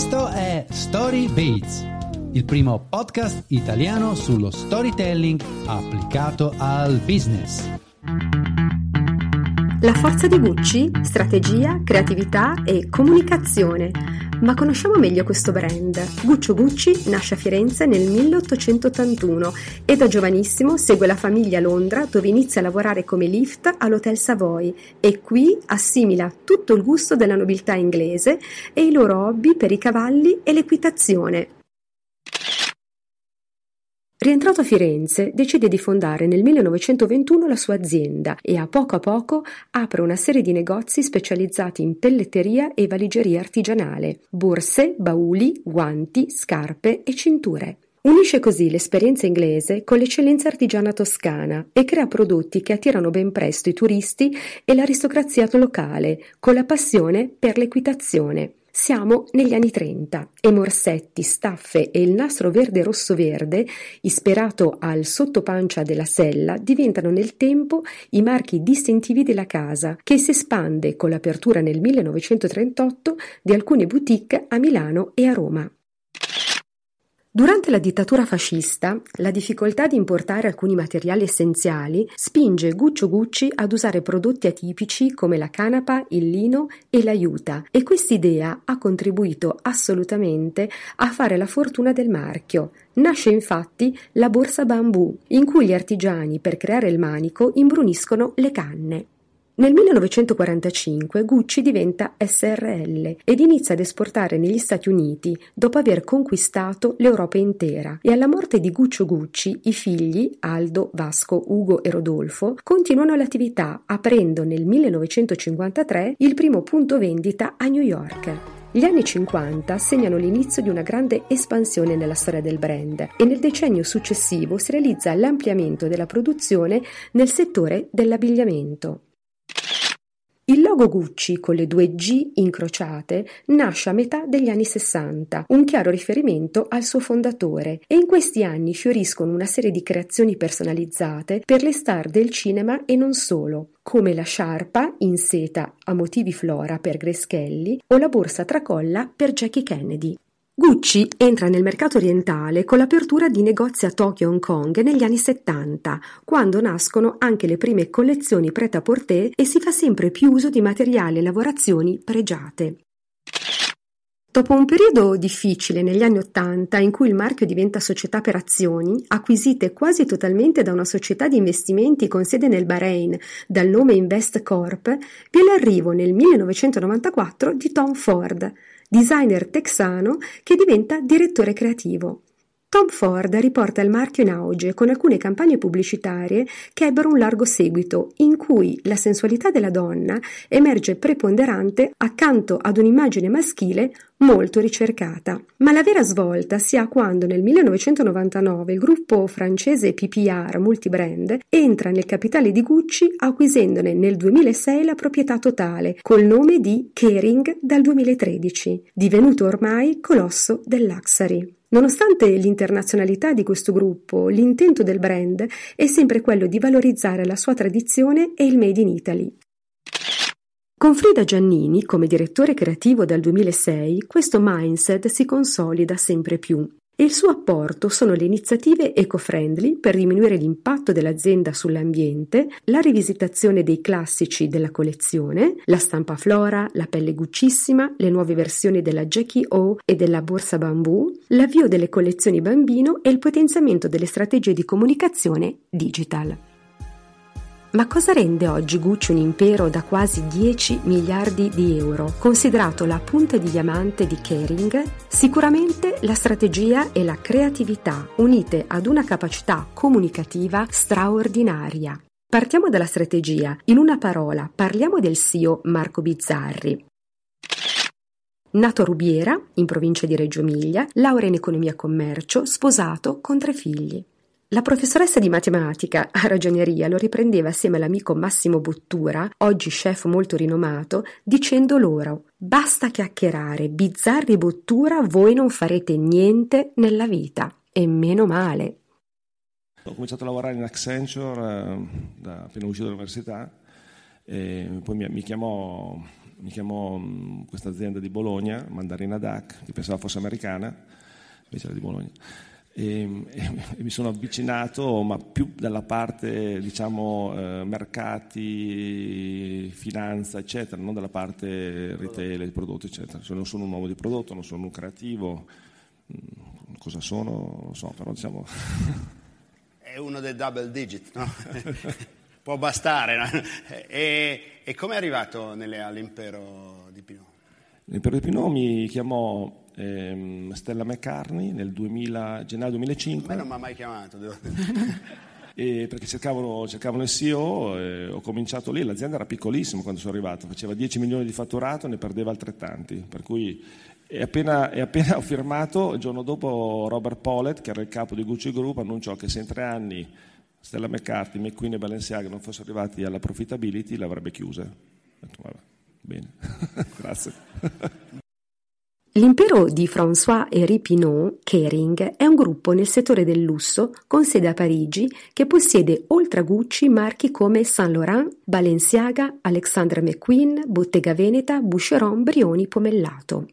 Questo è Story Bates, il primo podcast italiano sullo storytelling applicato al business. La forza di Gucci? Strategia, creatività e comunicazione. Ma conosciamo meglio questo brand. Guccio Gucci nasce a Firenze nel 1881 e da giovanissimo segue la famiglia a Londra dove inizia a lavorare come lift all'Hotel Savoy e qui assimila tutto il gusto della nobiltà inglese e i loro hobby per i cavalli e l'equitazione. Rientrato a Firenze, decide di fondare nel 1921 la sua azienda e a poco a poco apre una serie di negozi specializzati in pelletteria e valigeria artigianale, borse, bauli, guanti, scarpe e cinture. Unisce così l'esperienza inglese con l'eccellenza artigiana toscana e crea prodotti che attirano ben presto i turisti e l'aristocrazia locale, con la passione per l'equitazione. Siamo negli anni 30 e morsetti, staffe e il nastro verde rosso verde, ispirato al sottopancia della sella, diventano nel tempo i marchi distintivi della casa, che si espande con l'apertura nel 1938 di alcune boutique a Milano e a Roma. Durante la dittatura fascista, la difficoltà di importare alcuni materiali essenziali spinge Guccio Gucci ad usare prodotti atipici come la canapa, il lino e l'aiuta e quest'idea ha contribuito assolutamente a fare la fortuna del marchio. Nasce infatti la borsa bambù, in cui gli artigiani per creare il manico imbruniscono le canne. Nel 1945 Gucci diventa SRL ed inizia ad esportare negli Stati Uniti dopo aver conquistato l'Europa intera e alla morte di Guccio Gucci i figli Aldo, Vasco, Ugo e Rodolfo continuano l'attività aprendo nel 1953 il primo punto vendita a New York. Gli anni 50 segnano l'inizio di una grande espansione nella storia del brand e nel decennio successivo si realizza l'ampliamento della produzione nel settore dell'abbigliamento. Il logo Gucci con le due G incrociate nasce a metà degli anni 60, un chiaro riferimento al suo fondatore, e in questi anni fioriscono una serie di creazioni personalizzate per le star del cinema e non solo, come la sciarpa in seta a motivi flora per Grace Kelly o la borsa tracolla per Jackie Kennedy. Gucci entra nel mercato orientale con l'apertura di negozi a Tokyo e Hong Kong negli anni 70, quando nascono anche le prime collezioni prêt-à-porter e si fa sempre più uso di materiali e lavorazioni pregiate. Dopo un periodo difficile negli anni Ottanta in cui il marchio diventa società per azioni, acquisite quasi totalmente da una società di investimenti con sede nel Bahrain dal nome Invest Corp, vi è l'arrivo nel 1994 di Tom Ford, designer texano che diventa direttore creativo. Tom Ford riporta il marchio in auge con alcune campagne pubblicitarie che ebbero un largo seguito, in cui la sensualità della donna emerge preponderante accanto ad un'immagine maschile molto ricercata. Ma la vera svolta si ha quando nel 1999 il gruppo francese PPR Multibrand entra nel capitale di Gucci acquisendone nel 2006 la proprietà totale col nome di Kering dal 2013, divenuto ormai colosso del luxury. Nonostante l'internazionalità di questo gruppo, l'intento del brand è sempre quello di valorizzare la sua tradizione e il Made in Italy. Con Frida Giannini come direttore creativo dal 2006, questo mindset si consolida sempre più e il suo apporto sono le iniziative eco-friendly per diminuire l'impatto dell'azienda sull'ambiente, la rivisitazione dei classici della collezione, la stampa flora, la pelle guccissima, le nuove versioni della Jackie O e della borsa bambù, l'avvio delle collezioni bambino e il potenziamento delle strategie di comunicazione digital. Ma cosa rende oggi Gucci un impero da quasi 10 miliardi di euro, considerato la punta di diamante di Kering? Sicuramente la strategia e la creatività unite ad una capacità comunicativa straordinaria. Partiamo dalla strategia. In una parola, parliamo del CEO Marco Bizzarri. Nato a Rubiera, in provincia di Reggio Emilia, laurea in economia e commercio, sposato con tre figli. La professoressa di matematica a ragioneria lo riprendeva assieme all'amico Massimo Bottura, oggi chef molto rinomato, dicendo loro Basta chiacchierare, bizzarri Bottura, voi non farete niente nella vita. E meno male. Ho cominciato a lavorare in Accenture eh, da appena uscito dall'università, poi mi, mi chiamò mi chiamò mm, questa azienda di Bologna, Mandarina DAC, che pensava fosse americana, invece era di Bologna. E, e, mi sono avvicinato, ma più dalla parte, diciamo, eh, mercati, finanza, eccetera, non dalla parte retail, di prodotti, eccetera. Cioè non sono un uomo di prodotto, non sono un creativo, mm, cosa sono, non so, però diciamo... È uno dei double digit, no? Può bastare. No? E, e come è arrivato nelle, all'impero di Pinot? L'impero di Pinot mi chiamò ehm, Stella McCartney nel 2000, gennaio 2005. A me non mi ha mai chiamato. e perché cercavano, cercavano il CEO, eh, ho cominciato lì, l'azienda era piccolissima quando sono arrivato, faceva 10 milioni di fatturato e ne perdeva altrettanti, per cui e appena, e appena, ho firmato, il giorno dopo Robert Pollet, che era il capo di Gucci Group, annunciò che se in tre anni Stella McCarthy, McQueen e Balenciaga non fossero arrivati alla profitability, l'avrebbe chiusa. Ho detto, vabbè, bene, grazie. L'impero di François-Henri Pinot, Kering, è un gruppo nel settore del lusso con sede a Parigi che possiede oltre a Gucci marchi come Saint Laurent, Balenciaga, Alexander McQueen, Bottega Veneta, Boucheron, Brioni, Pomellato.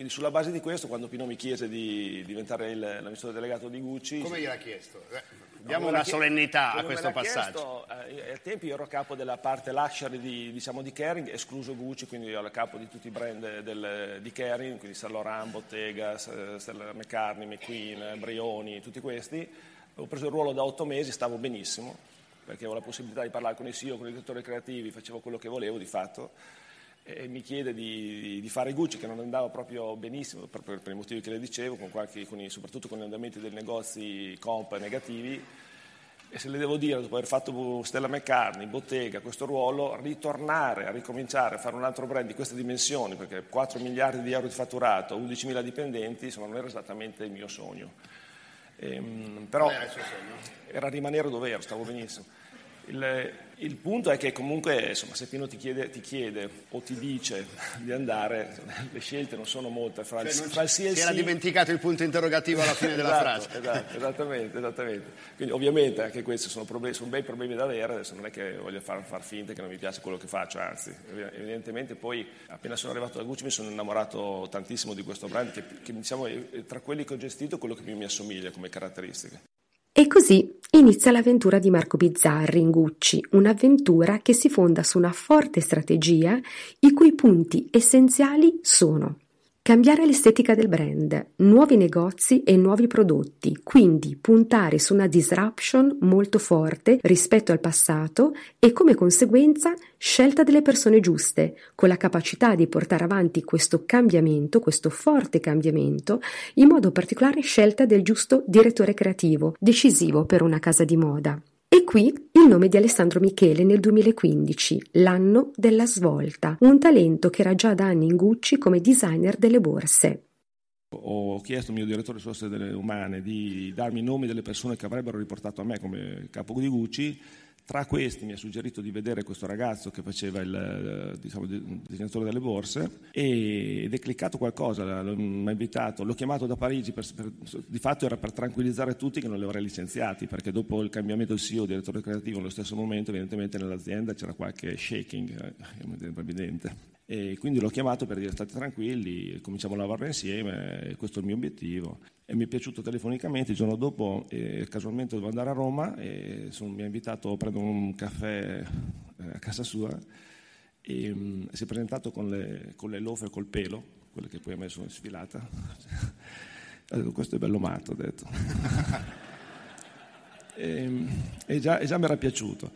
Quindi sulla base di questo, quando Pinot mi chiese di diventare l'amministratore delegato di Gucci... Come gliel'ha chiesto? Eh. Diamo una solennità a questo passaggio. Chiesto, eh, ai tempi io ero capo della parte luxury di, diciamo, di Kering, escluso Gucci, quindi ero capo di tutti i brand del, di Kering, quindi Saint Laurent, Bottega, Stella McCartney, McQueen, Brioni, tutti questi. Ho preso il ruolo da otto mesi, stavo benissimo, perché avevo la possibilità di parlare con i CEO, con i direttori creativi, facevo quello che volevo di fatto e mi chiede di, di, fare Gucci che non andava proprio benissimo per, per, i motivi che le dicevo, con qualche, con i, soprattutto con gli andamenti dei negozi comp negativi e se le devo dire, dopo aver fatto Stella McCartney, Bottega, questo ruolo, ritornare a ricominciare a fare un altro brand di queste dimensioni, perché 4 miliardi di euro di fatturato, 11 mila dipendenti, insomma non era esattamente il mio sogno. Ehm, però era rimanere dove ero, stavo benissimo. Il, il punto è che comunque, insomma, se Pino ti chiede, ti chiede, o ti dice di andare, le scelte non sono molte. Fra cioè, il, fra il sì si era dimenticato il punto interrogativo alla fine della esatto, frase. Esatto, esattamente, esattamente. Quindi ovviamente anche questi sono, problemi, sono bei problemi da avere, adesso non è che voglio far, far finta che non mi piace quello che faccio, anzi, evidentemente poi appena sono arrivato da Gucci mi sono innamorato tantissimo di questo brand che, che diciamo, tra quelli che ho gestito è quello che più mi assomiglia come caratteristiche. E così inizia l'avventura di Marco Bizzarri in Gucci, un'avventura che si fonda su una forte strategia i cui punti essenziali sono Cambiare l'estetica del brand, nuovi negozi e nuovi prodotti, quindi puntare su una disruption molto forte rispetto al passato e come conseguenza scelta delle persone giuste, con la capacità di portare avanti questo cambiamento, questo forte cambiamento, in modo particolare scelta del giusto direttore creativo, decisivo per una casa di moda. E qui il nome di Alessandro Michele nel 2015, l'anno della svolta, un talento che era già da anni in Gucci come designer delle borse. Ho chiesto al mio direttore di risorse umane di darmi i nomi delle persone che avrebbero riportato a me come capo di Gucci tra questi mi ha suggerito di vedere questo ragazzo che faceva il diciamo, disegnatore delle borse ed è cliccato qualcosa, mi ha invitato, l'ho chiamato da Parigi, per, per, di fatto era per tranquillizzare tutti che non li avrei licenziati, perché dopo il cambiamento del CEO, direttore creativo, nello stesso momento evidentemente nell'azienda c'era qualche shaking, eh, evidente. E quindi l'ho chiamato per dire state tranquilli, cominciamo a lavorare insieme, questo è il mio obiettivo. E mi è piaciuto telefonicamente, il giorno dopo eh, casualmente dovevo andare a Roma e sono, mi ha invitato a prendere un caffè eh, a casa sua e um, si è presentato con le, con le lofe col pelo, quelle che poi a me sono sfilata. ha detto questo è bello matto, ha detto. e, e, già, e già mi era piaciuto.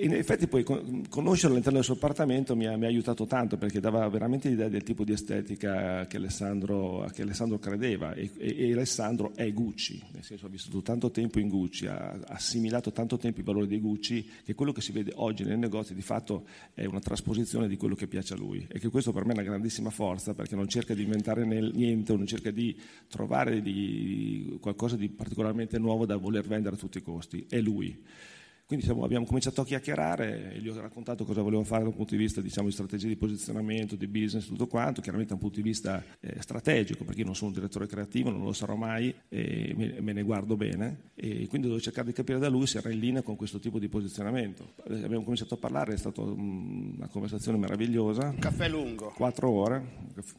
In effetti poi conoscerlo all'interno del suo appartamento mi ha, mi ha, aiutato tanto perché dava veramente l'idea del tipo di estetica che Alessandro, che Alessandro credeva. E, e, Alessandro è Gucci, nel senso ha vissuto tanto tempo in Gucci, ha assimilato tanto tempo i valori di Gucci che quello che si vede oggi nei negozi di fatto è una trasposizione di quello che piace a lui. E che questo per me è una grandissima forza perché non cerca di inventare niente, non cerca di trovare di, qualcosa di particolarmente nuovo da voler vendere a tutti i costi, è lui. Quindi siamo, abbiamo cominciato a chiacchierare e gli ho raccontato cosa volevo fare da un punto di vista diciamo, di strategia di posizionamento, di business, tutto quanto, chiaramente da un punto di vista eh, strategico, perché io non sono un direttore creativo, non lo sarò mai e me, me, ne guardo bene e quindi devo cercare di capire da lui se era in linea con questo tipo di posizionamento. Eh, abbiamo cominciato a parlare, è stata una conversazione meravigliosa. Un caffè lungo. Quattro ore,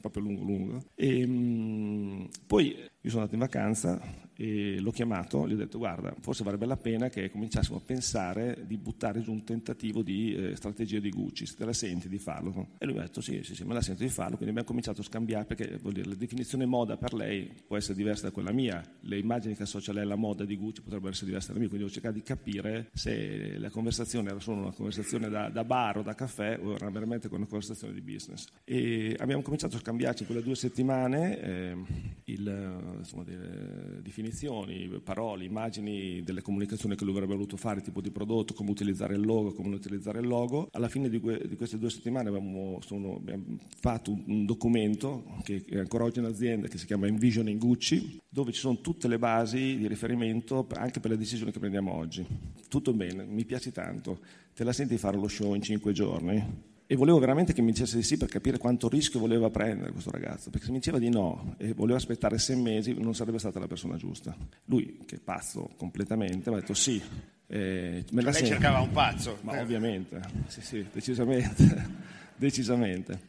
proprio lungo lungo. E, mh, mm, poi io sono andato in vacanza e l'ho chiamato, gli ho detto guarda, forse varrebbe la pena che cominciassimo a pensare di buttare giù un tentativo di eh, strategia di Gucci, se te la senti di farlo. E lui mi ha detto sì, sì, sì, me la sento di farlo, quindi abbiamo cominciato a scambiare perché dire, la definizione moda per lei può essere diversa da quella mia, le immagini che associa lei alla moda di Gucci potrebbero essere diverse da mia, quindi ho cercato di capire se la conversazione era solo una conversazione da, da bar o da caffè o era veramente una conversazione di business. E abbiamo cominciato a scambiarci quelle due settimane eh, il, insomma, delle definizioni, parole, immagini delle comunicazioni che lui avrebbe voluto fare, tipo di prodotto, come utilizzare il logo, come non utilizzare il logo. Alla fine di, que- di queste due settimane abbiamo, sono, abbiamo fatto un, un, documento che è ancora oggi in azienda che si chiama Envisioning Gucci, dove ci sono tutte le basi di riferimento anche per le decisioni che prendiamo oggi. Tutto bene, mi piace tanto. Te la senti fare lo show in cinque giorni? E volevo veramente che mi dicesse di sì per capire quanto rischio voleva prendere questo ragazzo, perché se mi diceva di no e voleva aspettare sei mesi non sarebbe stata la persona giusta. Lui, che è pazzo completamente, mi ha detto sì. Eh, me la Lei cercava un pazzo. Ma eh. ovviamente, sì, sì, decisamente, decisamente.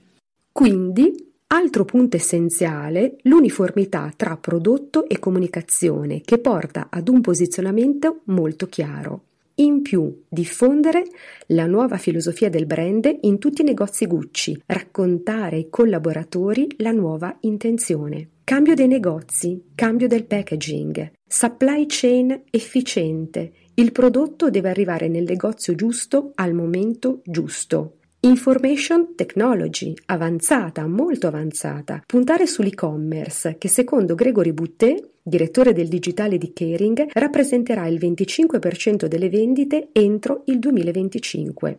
Quindi Altro punto essenziale, l'uniformità tra prodotto e comunicazione che porta ad un posizionamento molto chiaro. In più, diffondere la nuova filosofia del brand in tutti i negozi Gucci, raccontare ai collaboratori la nuova intenzione. Cambio dei negozi, cambio del packaging, supply chain efficiente. Il prodotto deve arrivare nel negozio giusto al momento giusto. Information technology, avanzata, molto avanzata. Puntare sull'e-commerce, che secondo Gregory Boutet direttore del digitale di Kering, rappresenterà il 25% delle vendite entro il 2025.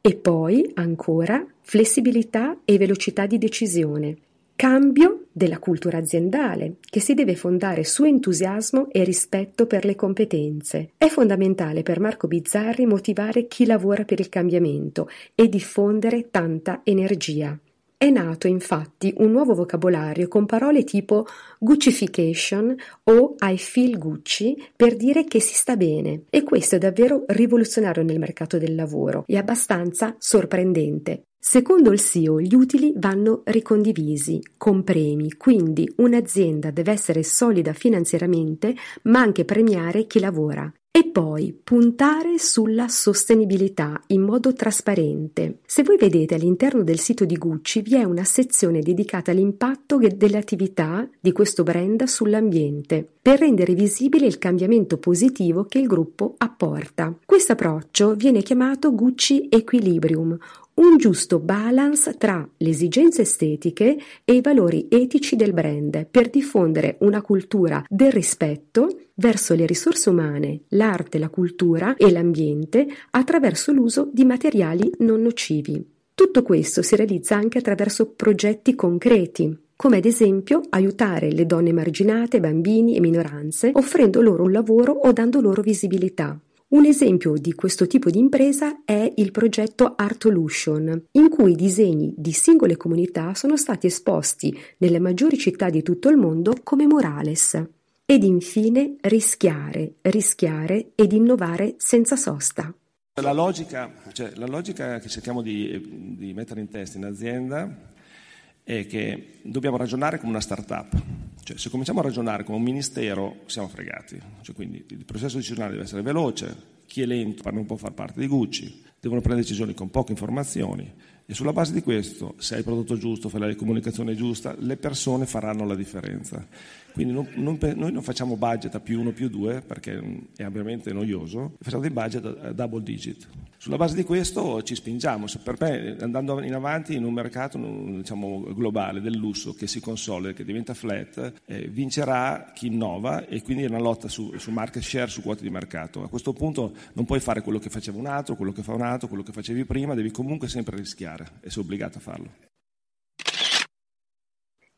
E poi, ancora, flessibilità e velocità di decisione. Cambio della cultura aziendale, che si deve fondare su entusiasmo e rispetto per le competenze. È fondamentale per Marco Bizzarri motivare chi lavora per il cambiamento e diffondere tanta energia. È nato infatti un nuovo vocabolario con parole tipo Guccification o I feel Gucci per dire che si sta bene e questo è davvero rivoluzionario nel mercato del lavoro e abbastanza sorprendente. Secondo il CEO gli utili vanno ricondivisi, con premi, quindi un'azienda deve essere solida finanziariamente ma anche premiare chi lavora. E poi puntare sulla sostenibilità in modo trasparente. Se voi vedete all'interno del sito di Gucci vi è una sezione dedicata all'impatto delle attività di questo brand sull'ambiente, per rendere visibile il cambiamento positivo che il gruppo apporta. Questo approccio viene chiamato Gucci Equilibrium, un giusto balance tra le esigenze estetiche e i valori etici del brand per diffondere una cultura del rispetto verso le risorse umane, l'arte, la cultura e l'ambiente attraverso l'uso di materiali non nocivi. Tutto questo si realizza anche attraverso progetti concreti, come ad esempio aiutare le donne marginate, bambini e minoranze, offrendo loro un lavoro o dando loro visibilità. Un esempio di questo tipo di impresa è il progetto Artolution, in cui i disegni di singole comunità sono stati esposti nelle maggiori città di tutto il mondo come murales. Ed infine rischiare, rischiare ed innovare senza sosta. La logica, cioè, la logica che cerchiamo di, di mettere in testa in azienda è che dobbiamo ragionare come una start-up. Cioè, se cominciamo a ragionare come un ministero, siamo fregati. Cioè, quindi il processo decisionale deve essere veloce, chi è lento non può far parte di Gucci, devono prendere decisioni con poche informazioni e sulla base di questo, se hai il prodotto giusto, fai la comunicazione giusta, le persone faranno la differenza. Quindi non, non, noi non facciamo budget a più uno più due perché è ampiamente noioso, facciamo dei budget a double digit. Sulla base di questo ci spingiamo. Per me, andando in avanti in un mercato diciamo, globale del lusso che si consolida, che diventa flat, eh, vincerà chi innova e quindi è una lotta su, su, market share, su quote di mercato. A questo punto non puoi fare quello che faceva un altro, quello che fa un altro, quello che facevi prima, devi comunque sempre rischiare e sei obbligato a farlo.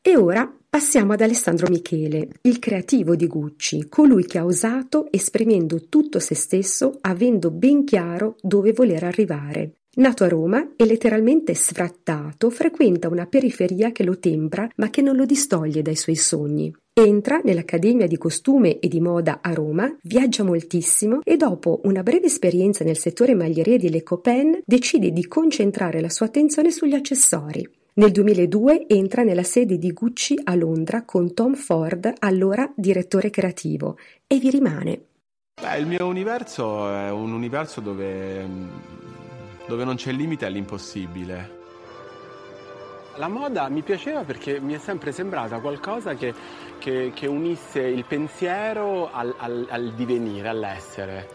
E ora passiamo ad Alessandro Michele, il creativo di Gucci, colui che ha osato esprimendo tutto se stesso, avendo ben chiaro dove voler arrivare. Nato a Roma e letteralmente sfrattato, frequenta una periferia che lo tempra ma che non lo distoglie dai suoi sogni. Entra nell'Accademia di Costume e di Moda a Roma, viaggia moltissimo e dopo una breve esperienza nel settore maglieria di Le Copain decide di concentrare la sua attenzione sugli accessori. Nel 2002 entra nella sede di Gucci a Londra con Tom Ford, allora direttore creativo, e vi rimane. Beh, il mio universo è un universo dove, dove non c'è limite all'impossibile. La moda mi piaceva perché mi è sempre sembrata qualcosa che, che, che unisse il pensiero al, al, al divenire, all'essere.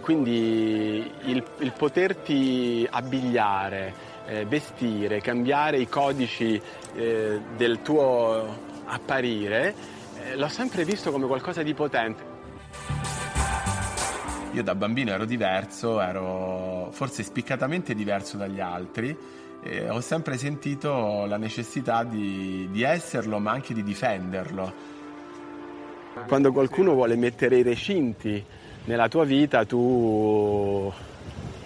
Quindi il, il poterti abbigliare, eh, vestire, cambiare i codici eh, del tuo apparire, eh, l'ho sempre visto come qualcosa di potente. Io da bambino ero diverso, ero forse spiccatamente diverso dagli altri. E ho sempre sentito la necessità di, di esserlo, ma anche di difenderlo. Quando qualcuno vuole mettere i recinti nella tua vita, tu,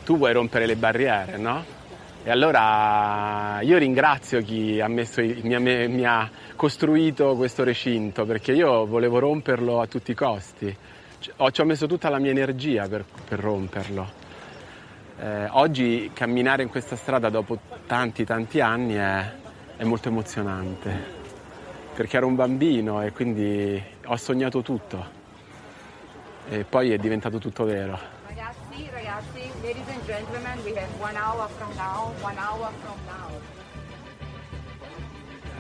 tu vuoi rompere le barriere, no? E allora io ringrazio chi ha messo, mi, ha, mi, ha, costruito questo recinto perché io volevo romperlo a tutti i costi. Ci ho messo tutta la mia energia per, per romperlo. Eh, oggi camminare in questa strada dopo tanti tanti anni è, è molto emozionante perché ero un bambino e quindi ho sognato tutto e poi è diventato tutto vero. Ragazzi, ragazzi, ladies and gentlemen, we have one hour from now, one hour from now.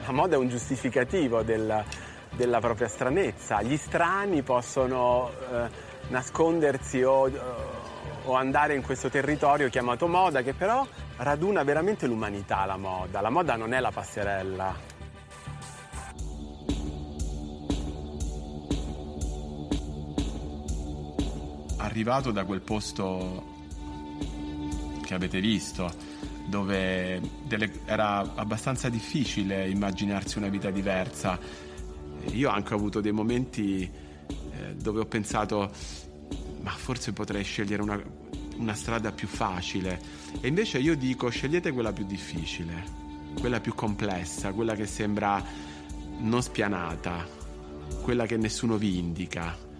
La moda è un giustificativo del, della propria stranezza. Gli strani possono eh, nascondersi o, o andare in questo territorio chiamato moda, che però raduna veramente l'umanità, la moda. La moda non è la passerella. arrivato da quel posto che avete visto, dove delle, era abbastanza difficile immaginarsi una vita diversa. Io anche ho avuto dei momenti eh, dove ho pensato, ma forse potrei scegliere una, una strada più facile. E invece io dico, scegliete quella più difficile, quella più complessa, quella che sembra non spianata, quella che nessuno vi indica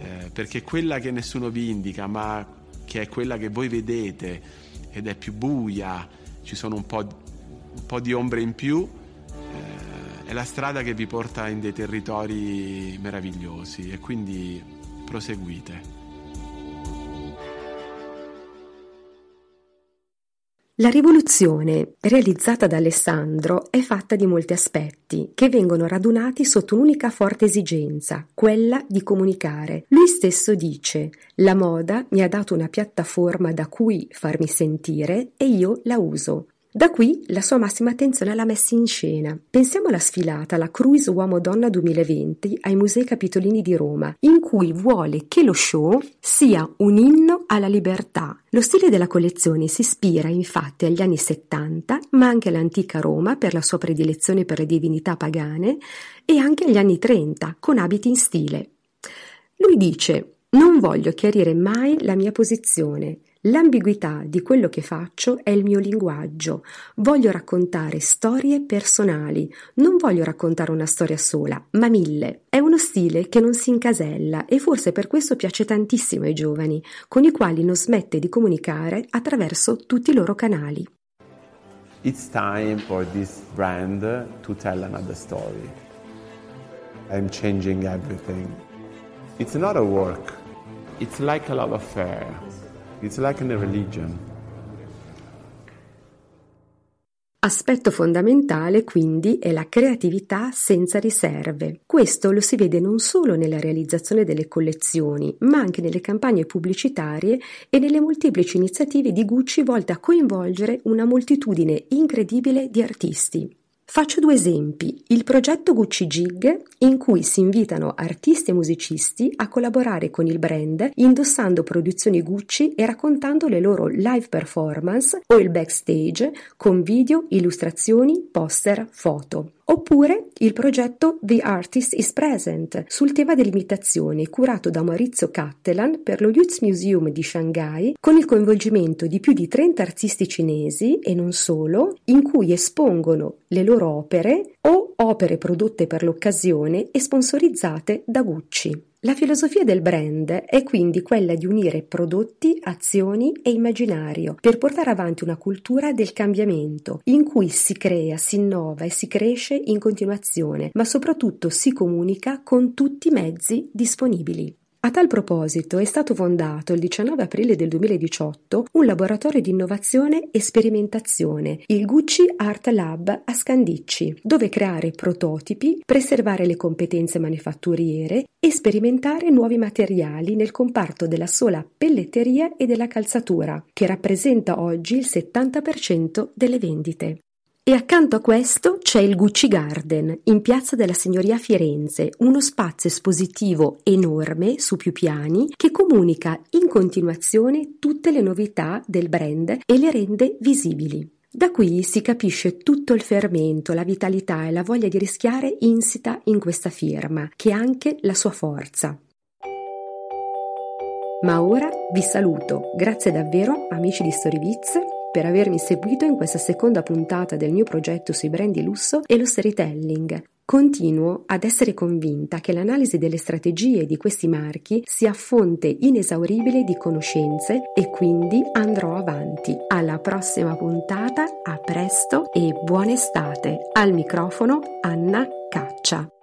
eh, perché quella che nessuno vi indica, ma che è quella che voi vedete ed è più buia, ci sono un po', un po di ombre in più, eh, è la strada che vi porta in dei territori meravigliosi e quindi proseguite. La rivoluzione realizzata da Alessandro è fatta di molti aspetti che vengono radunati sotto un'unica forte esigenza, quella di comunicare. Lui stesso dice: La moda mi ha dato una piattaforma da cui farmi sentire e io la uso. Da qui la sua massima attenzione alla messa in scena. Pensiamo alla sfilata, la Cruise Uomo-Donna 2020 ai Musei Capitolini di Roma, in cui vuole che lo show sia un inno alla libertà. Lo stile della collezione si ispira infatti agli anni 70, ma anche all'antica Roma per la sua predilezione per le divinità pagane e anche agli anni 30 con abiti in stile. Lui dice: Non voglio chiarire mai la mia posizione. L'ambiguità di quello che faccio è il mio linguaggio. Voglio raccontare storie personali. Non voglio raccontare una storia sola, ma mille. È uno stile che non si incasella e forse per questo piace tantissimo ai giovani, con i quali non smette di comunicare attraverso tutti i loro canali. It's time for this brand to tell another story. I'm changing everything. It's not a work. It's like a love affair. It's like a religion. Aspetto fondamentale quindi è la creatività senza riserve. Questo lo si vede non solo nella realizzazione delle collezioni, ma anche nelle campagne pubblicitarie e nelle molteplici iniziative di Gucci volte a coinvolgere una moltitudine incredibile di artisti. Faccio due esempi. Il progetto Gucci Gig, in cui si invitano artisti e musicisti a collaborare con il brand indossando produzioni Gucci e raccontando le loro live performance o il backstage con video, illustrazioni, poster, foto. Oppure il progetto The Artist is Present sul tema dell'imitazione curato da Maurizio Cattelan per lo Youth Museum di Shanghai con il coinvolgimento di più di 30 artisti cinesi e non solo in cui espongono le loro opere o opere prodotte per l'occasione e sponsorizzate da Gucci. La filosofia del brand è quindi quella di unire prodotti, azioni e immaginario per portare avanti una cultura del cambiamento in cui si crea, si innova e si cresce in continuazione, ma soprattutto si comunica con tutti i mezzi disponibili. A tal proposito è stato fondato il 19 aprile del 2018 un laboratorio di innovazione e sperimentazione, il Gucci Art Lab a Scandicci, dove creare prototipi, preservare le competenze manifatturiere e sperimentare nuovi materiali nel comparto della sola pelletteria e della calzatura, che rappresenta oggi il 70% delle vendite. E accanto a questo c'è il Gucci Garden in Piazza della Signoria Firenze, uno spazio espositivo enorme su più piani che comunica in continuazione tutte le novità del brand e le rende visibili. Da qui si capisce tutto il fermento, la vitalità e la voglia di rischiare insita in questa firma, che è anche la sua forza. Ma ora vi saluto, grazie davvero amici di Storybiz per avermi seguito in questa seconda puntata del mio progetto sui brand di lusso e lo storytelling. Continuo ad essere convinta che l'analisi delle strategie di questi marchi sia fonte inesauribile di conoscenze e quindi andrò avanti. Alla prossima puntata, a presto e buona estate. Al microfono Anna Caccia.